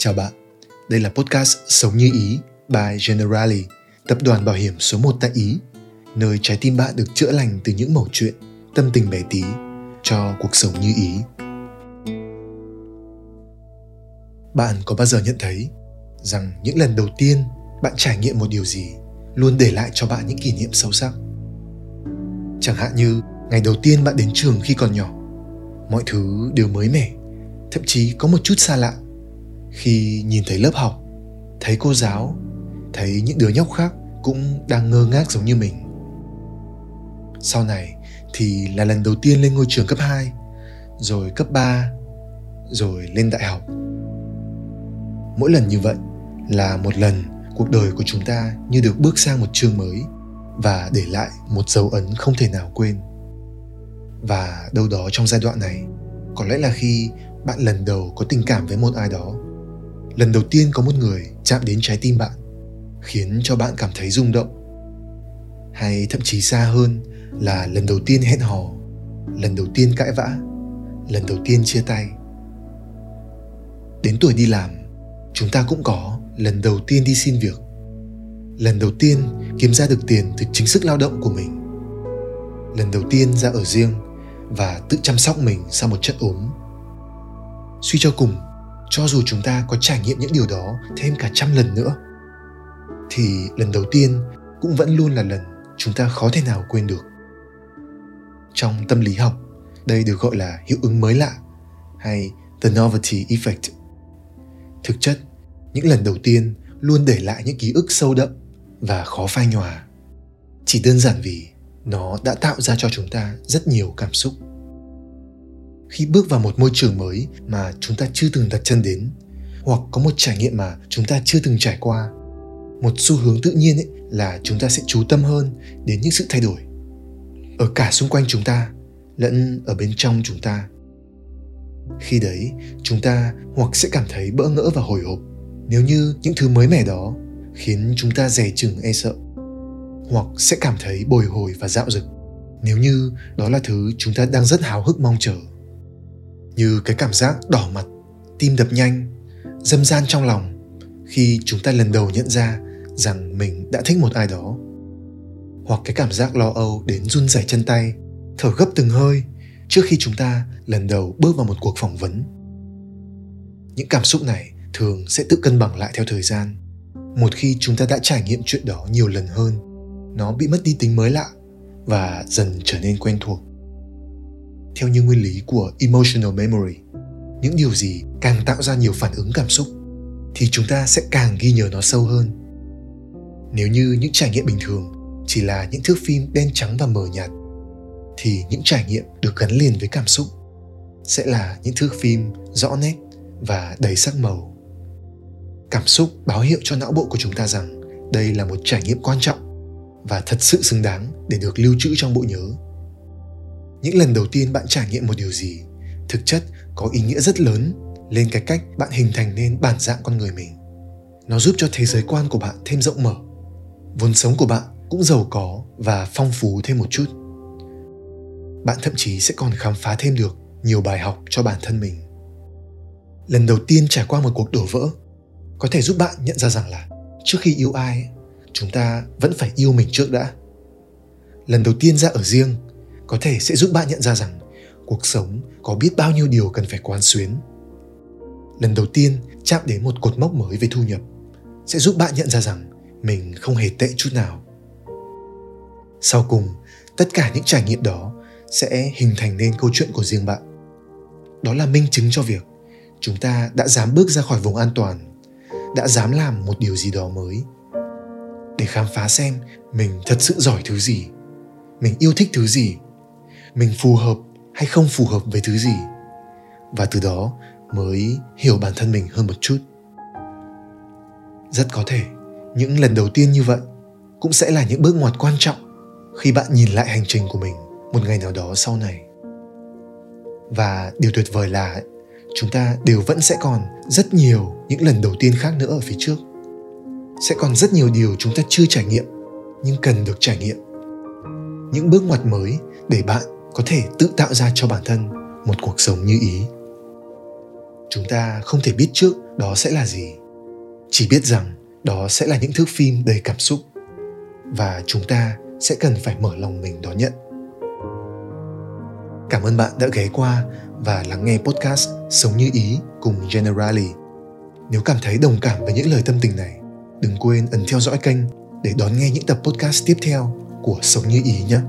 Chào bạn, đây là podcast Sống như Ý by Generali, tập đoàn bảo hiểm số 1 tại Ý, nơi trái tim bạn được chữa lành từ những mẩu chuyện, tâm tình bé tí cho cuộc sống như ý. Bạn có bao giờ nhận thấy rằng những lần đầu tiên bạn trải nghiệm một điều gì luôn để lại cho bạn những kỷ niệm sâu sắc? Chẳng hạn như ngày đầu tiên bạn đến trường khi còn nhỏ, mọi thứ đều mới mẻ, thậm chí có một chút xa lạ khi nhìn thấy lớp học, thấy cô giáo, thấy những đứa nhóc khác cũng đang ngơ ngác giống như mình. Sau này thì là lần đầu tiên lên ngôi trường cấp 2 rồi cấp 3 rồi lên đại học. Mỗi lần như vậy là một lần cuộc đời của chúng ta như được bước sang một chương mới và để lại một dấu ấn không thể nào quên. Và đâu đó trong giai đoạn này, có lẽ là khi bạn lần đầu có tình cảm với một ai đó lần đầu tiên có một người chạm đến trái tim bạn, khiến cho bạn cảm thấy rung động. Hay thậm chí xa hơn là lần đầu tiên hẹn hò, lần đầu tiên cãi vã, lần đầu tiên chia tay. Đến tuổi đi làm, chúng ta cũng có lần đầu tiên đi xin việc, lần đầu tiên kiếm ra được tiền từ chính sức lao động của mình, lần đầu tiên ra ở riêng và tự chăm sóc mình sau một trận ốm. Suy cho cùng cho dù chúng ta có trải nghiệm những điều đó thêm cả trăm lần nữa, thì lần đầu tiên cũng vẫn luôn là lần chúng ta khó thể nào quên được. Trong tâm lý học, đây được gọi là hiệu ứng mới lạ hay the novelty effect. Thực chất, những lần đầu tiên luôn để lại những ký ức sâu đậm và khó phai nhòa. Chỉ đơn giản vì nó đã tạo ra cho chúng ta rất nhiều cảm xúc khi bước vào một môi trường mới mà chúng ta chưa từng đặt chân đến, hoặc có một trải nghiệm mà chúng ta chưa từng trải qua, một xu hướng tự nhiên ấy là chúng ta sẽ chú tâm hơn đến những sự thay đổi ở cả xung quanh chúng ta lẫn ở bên trong chúng ta. Khi đấy, chúng ta hoặc sẽ cảm thấy bỡ ngỡ và hồi hộp nếu như những thứ mới mẻ đó khiến chúng ta dè chừng e sợ, hoặc sẽ cảm thấy bồi hồi và dạo dực nếu như đó là thứ chúng ta đang rất háo hức mong chờ như cái cảm giác đỏ mặt, tim đập nhanh, dâm gian trong lòng khi chúng ta lần đầu nhận ra rằng mình đã thích một ai đó. Hoặc cái cảm giác lo âu đến run rẩy chân tay, thở gấp từng hơi trước khi chúng ta lần đầu bước vào một cuộc phỏng vấn. Những cảm xúc này thường sẽ tự cân bằng lại theo thời gian. Một khi chúng ta đã trải nghiệm chuyện đó nhiều lần hơn, nó bị mất đi tính mới lạ và dần trở nên quen thuộc theo như nguyên lý của emotional memory, những điều gì càng tạo ra nhiều phản ứng cảm xúc, thì chúng ta sẽ càng ghi nhớ nó sâu hơn. Nếu như những trải nghiệm bình thường chỉ là những thước phim đen trắng và mờ nhạt, thì những trải nghiệm được gắn liền với cảm xúc sẽ là những thước phim rõ nét và đầy sắc màu. Cảm xúc báo hiệu cho não bộ của chúng ta rằng đây là một trải nghiệm quan trọng và thật sự xứng đáng để được lưu trữ trong bộ nhớ những lần đầu tiên bạn trải nghiệm một điều gì, thực chất có ý nghĩa rất lớn lên cái cách bạn hình thành nên bản dạng con người mình. Nó giúp cho thế giới quan của bạn thêm rộng mở, vốn sống của bạn cũng giàu có và phong phú thêm một chút. Bạn thậm chí sẽ còn khám phá thêm được nhiều bài học cho bản thân mình. Lần đầu tiên trải qua một cuộc đổ vỡ, có thể giúp bạn nhận ra rằng là trước khi yêu ai, chúng ta vẫn phải yêu mình trước đã. Lần đầu tiên ra ở riêng có thể sẽ giúp bạn nhận ra rằng cuộc sống có biết bao nhiêu điều cần phải quán xuyến. Lần đầu tiên chạm đến một cột mốc mới về thu nhập sẽ giúp bạn nhận ra rằng mình không hề tệ chút nào. Sau cùng, tất cả những trải nghiệm đó sẽ hình thành nên câu chuyện của riêng bạn. Đó là minh chứng cho việc chúng ta đã dám bước ra khỏi vùng an toàn, đã dám làm một điều gì đó mới. Để khám phá xem mình thật sự giỏi thứ gì, mình yêu thích thứ gì mình phù hợp hay không phù hợp với thứ gì. Và từ đó mới hiểu bản thân mình hơn một chút. Rất có thể, những lần đầu tiên như vậy cũng sẽ là những bước ngoặt quan trọng khi bạn nhìn lại hành trình của mình một ngày nào đó sau này. Và điều tuyệt vời là chúng ta đều vẫn sẽ còn rất nhiều những lần đầu tiên khác nữa ở phía trước. Sẽ còn rất nhiều điều chúng ta chưa trải nghiệm, nhưng cần được trải nghiệm. Những bước ngoặt mới để bạn có thể tự tạo ra cho bản thân một cuộc sống như ý. Chúng ta không thể biết trước đó sẽ là gì, chỉ biết rằng đó sẽ là những thước phim đầy cảm xúc và chúng ta sẽ cần phải mở lòng mình đón nhận. Cảm ơn bạn đã ghé qua và lắng nghe podcast sống như ý cùng generali. Nếu cảm thấy đồng cảm với những lời tâm tình này, đừng quên ấn theo dõi kênh để đón nghe những tập podcast tiếp theo của sống như ý nhé.